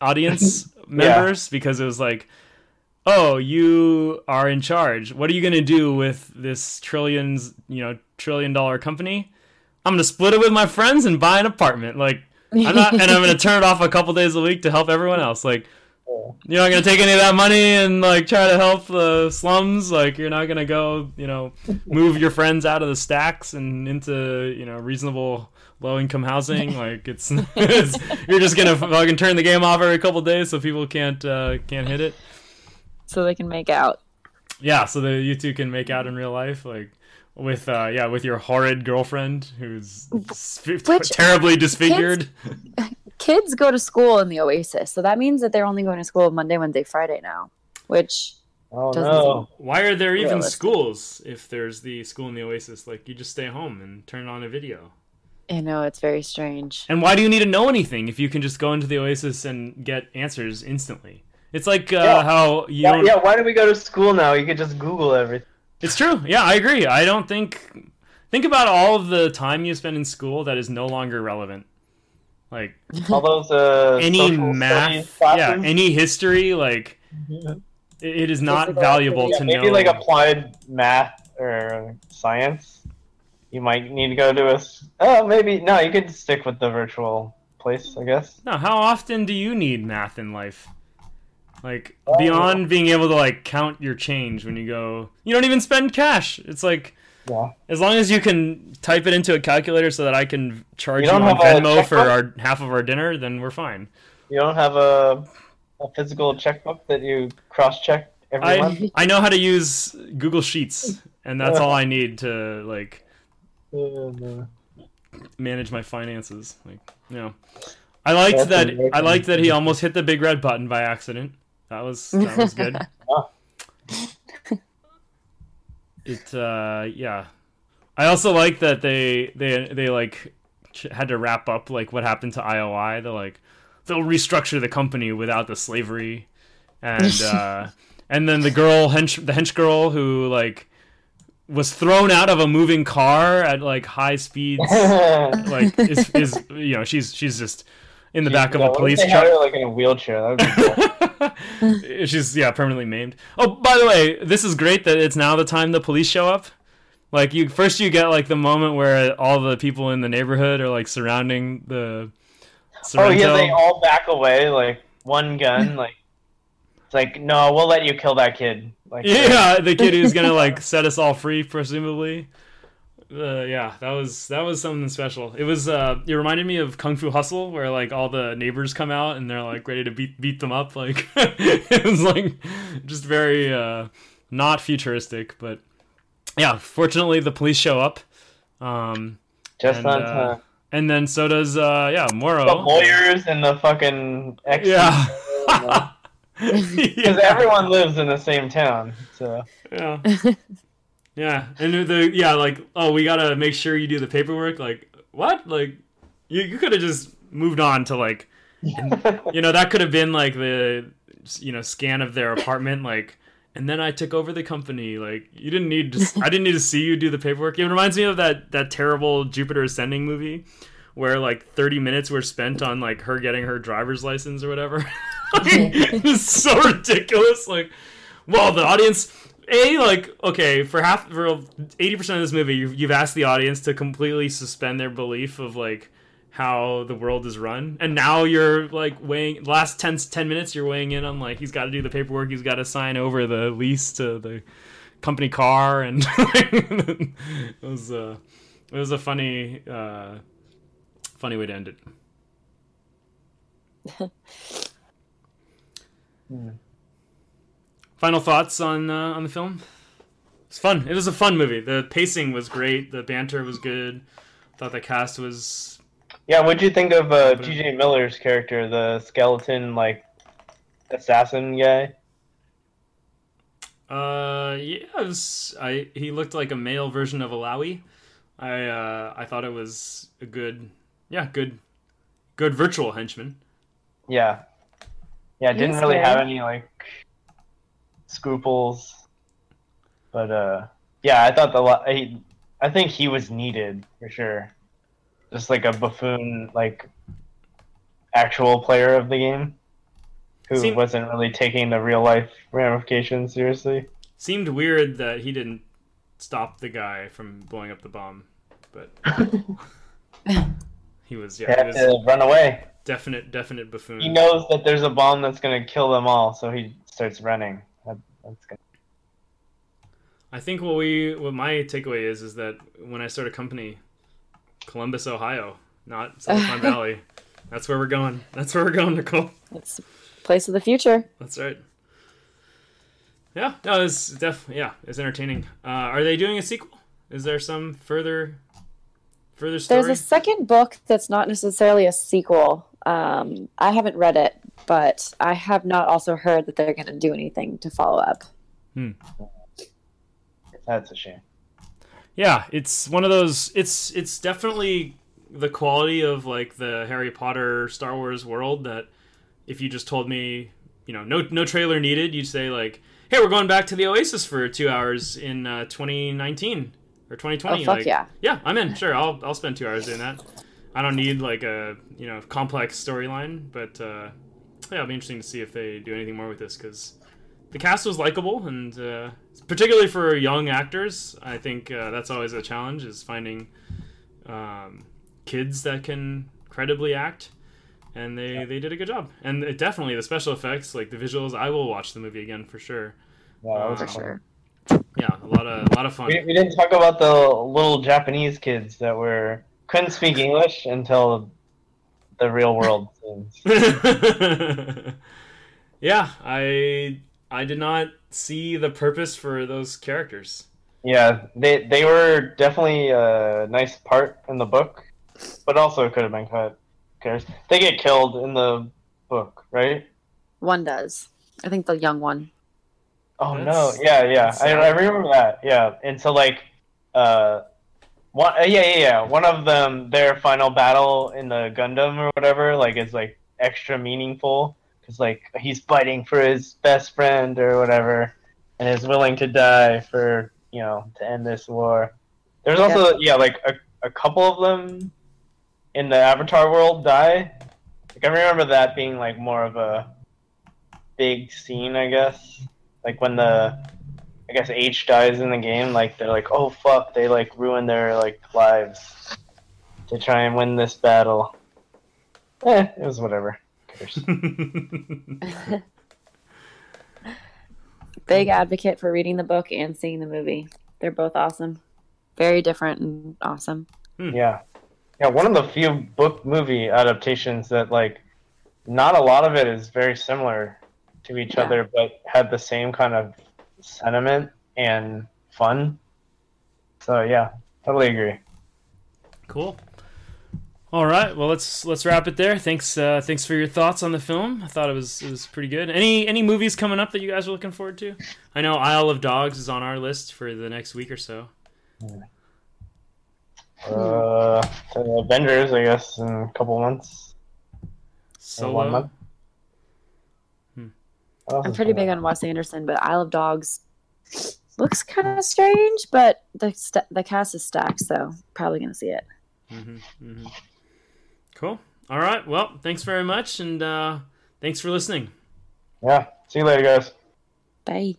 audience members because it was like oh you are in charge what are you going to do with this trillions you know trillion dollar company i'm going to split it with my friends and buy an apartment like i'm not and i'm going to turn it off a couple days a week to help everyone else like you're not gonna take any of that money and like try to help the slums. Like you're not gonna go, you know, move your friends out of the stacks and into you know reasonable low income housing. Like it's, it's you're just gonna fucking turn the game off every couple days so people can't uh, can't hit it. So they can make out. Yeah, so that you two can make out in real life, like with uh, yeah with your horrid girlfriend who's sp- Which- terribly disfigured. Kids go to school in the Oasis, so that means that they're only going to school Monday, Wednesday, Friday now, which Oh Doesn't no! Why are there even Realistic. schools if there's the school in the Oasis? Like you just stay home and turn on a video. I know it's very strange. And why do you need to know anything if you can just go into the Oasis and get answers instantly? It's like uh, Yeah. how you Yeah, don't. yeah, why do we go to school now? You could just Google everything. It's true. Yeah, I agree. I don't think. Think about all of the time you spend in school that is no longer relevant. Like All those uh, any math, yeah, any history, like it, it is not valuable Yeah, to maybe know. like applied math or science. You might need to go to a. Oh, maybe no. You could stick with the virtual place, I guess. No, how often do you need math in life? Like Oh. beyond being able to like count your change when you go, you don't even spend cash. It's like Yeah. as long as you can type it into a calculator so that I can charge You you, on Venmo for our half of our dinner, then we're fine. You don't have a a physical checkbook that you cross check every month. I I know how to use Google Sheets, and that's all I need to like Uh, manage my finances. Like, you know, I liked That's that. amazing. I liked that he almost hit the big red button by accident. That was that was good. It uh yeah. I also like that they they they like had to wrap up like what happened to IOI. They're like they'll restructure the company without the slavery, and uh, and then the girl hench the hench girl who like was thrown out of a moving car at like high speeds like is, is you know she's she's just in the back of a police truck like in a wheelchair. That would be cool. she's yeah permanently maimed oh by the way this is great that it's now the time the police show up like you first you get like the moment where all the people in the neighborhood are like surrounding the oh yeah, they all back away like one gun. Like it's like no, we'll let you kill that kid. Like yeah the kid who's gonna like set us all free presumably uh, yeah that was that was something special it was uh it reminded me of kung fu hustle where like all the neighbors come out and they're like ready to beat beat them up like it was like just very uh not futuristic but yeah fortunately the police show up um just and, on uh, time. and then so does uh yeah Morrow The lawyers and the fucking ex. yeah Because Yeah. everyone lives in the same town. So Yeah. yeah. And the yeah, like, oh, we gotta make sure you do the paperwork. Like, what? Like, you you could have just moved on to like, you know, that could have been like the you know scan of their apartment, like. And then I took over the company. Like you didn't need to. I didn't need to see you do the paperwork. It reminds me of that that terrible Jupiter Ascending movie, where like 30 minutes were spent on like her getting her driver's license or whatever. it's so ridiculous. Like, well, the audience, a like okay for half for 80 percent of this movie, you've, you've asked the audience to completely suspend their belief of like how the world is run, and now you're like weighing last 10, 10 minutes. You're weighing in on like he's got to do the paperwork, he's got to sign over the lease to the company car, and it was uh, it was a funny uh, funny way to end it. Final thoughts on uh, on the film? It's fun. It was a fun movie. The pacing was great. The banter was good. Thought the cast was yeah, what'd you think of uh, T.J. Miller's character, the skeleton like assassin guy? uh yeah. It was, I he looked like a male version of Alawi. I uh, I thought it was a good yeah good good virtual henchman. Yeah, yeah, He didn't really have any like scruples, but uh, yeah, I thought the la- I, I think he was needed for sure, just like a buffoon like actual player of the game who Seem- wasn't really taking the real life ramifications seriously. Seemed weird that he didn't stop the guy from blowing up the bomb, but he was yeah he had was to run away. definite definite buffoon. He knows that there's a bomb that's gonna kill them all, so he starts running. That, that's good. I think what we what my takeaway is is that when I start a company, Columbus, Ohio, not Silicon Valley. That's where we're going. That's where we're going, Nicole. It's place of the future. That's right. Yeah, no, it's def yeah, it's entertaining. Uh, are they doing a sequel? Is there some further further story? There's a second book that's not necessarily a sequel. Um, I haven't read it, but I have not also heard that they're going to do anything to follow up. Hmm. That's a shame. Yeah, it's one of those. It's it's definitely the quality of like the Harry Potter Star Wars world that if you just told me, you know, no no trailer needed, you'd say like, "Hey, we're going back to the Oasis for 2 hours in uh, 2019 or 2020." Oh, fuck like, yeah. Yeah, I'm in. Sure, I'll I'll spend 2 hours doing that. I don't need like a, you know, complex storyline, but uh yeah, it'll be interesting to see if they do anything more with this cuz the cast was likable and uh, particularly for young actors i think uh, that's always a challenge is finding um, kids that can credibly act and they, they did a good job. And it definitely the special effects like the visuals i will watch the movie again for sure. Yeah, that was For For sure. yeah a lot of a lot of fun. We, we didn't talk about the little Japanese kids that were couldn't speak English until the real world scenes. yeah i i did not see the purpose for those characters Yeah, they they were definitely a nice part in the book, but also could have been cut. Who cares? They get killed in the book, right? One does. I think the young one. Oh That's- no! Yeah, yeah. I. I remember that. Yeah, and so like, uh, one, uh, yeah, yeah, yeah. One of them, their final battle in the Gundam or whatever, like is like extra meaningful because like he's fighting for his best friend or whatever, and is willing to die for you know to end this war. There's also yeah, like a a couple of them in the Avatar world die. Like I remember that being like more of a big scene, I guess like when the I guess Aech dies in the game, like they're like, oh fuck, they like ruin their like lives to try and win this battle. Eh, it was whatever. Big advocate for reading the book and seeing the movie. They're both awesome. Very different and awesome. yeah, yeah. One of the few book movie adaptations that like not a lot of it is very similar to each Yeah. other, but had the same kind of sentiment and fun. So yeah, totally agree. Cool. All right. Well, let's let's wrap it there. Thanks. Uh, thanks for your thoughts on the film. I thought it was it was pretty good. Any any movies coming up that you guys are looking forward to? I know Isle of Dogs is on our list for the next week or so. Uh, the Avengers, I guess, in a couple months. Solo. month. Hmm. What else I'm pretty big on Wes Anderson, but Isle of Dogs looks kind of strange, but the st- the cast is stacked, so probably gonna see it. hmm hmm Cool. All right. Well, thanks very much, and uh, thanks for listening. Yeah. See you later, guys. Bye.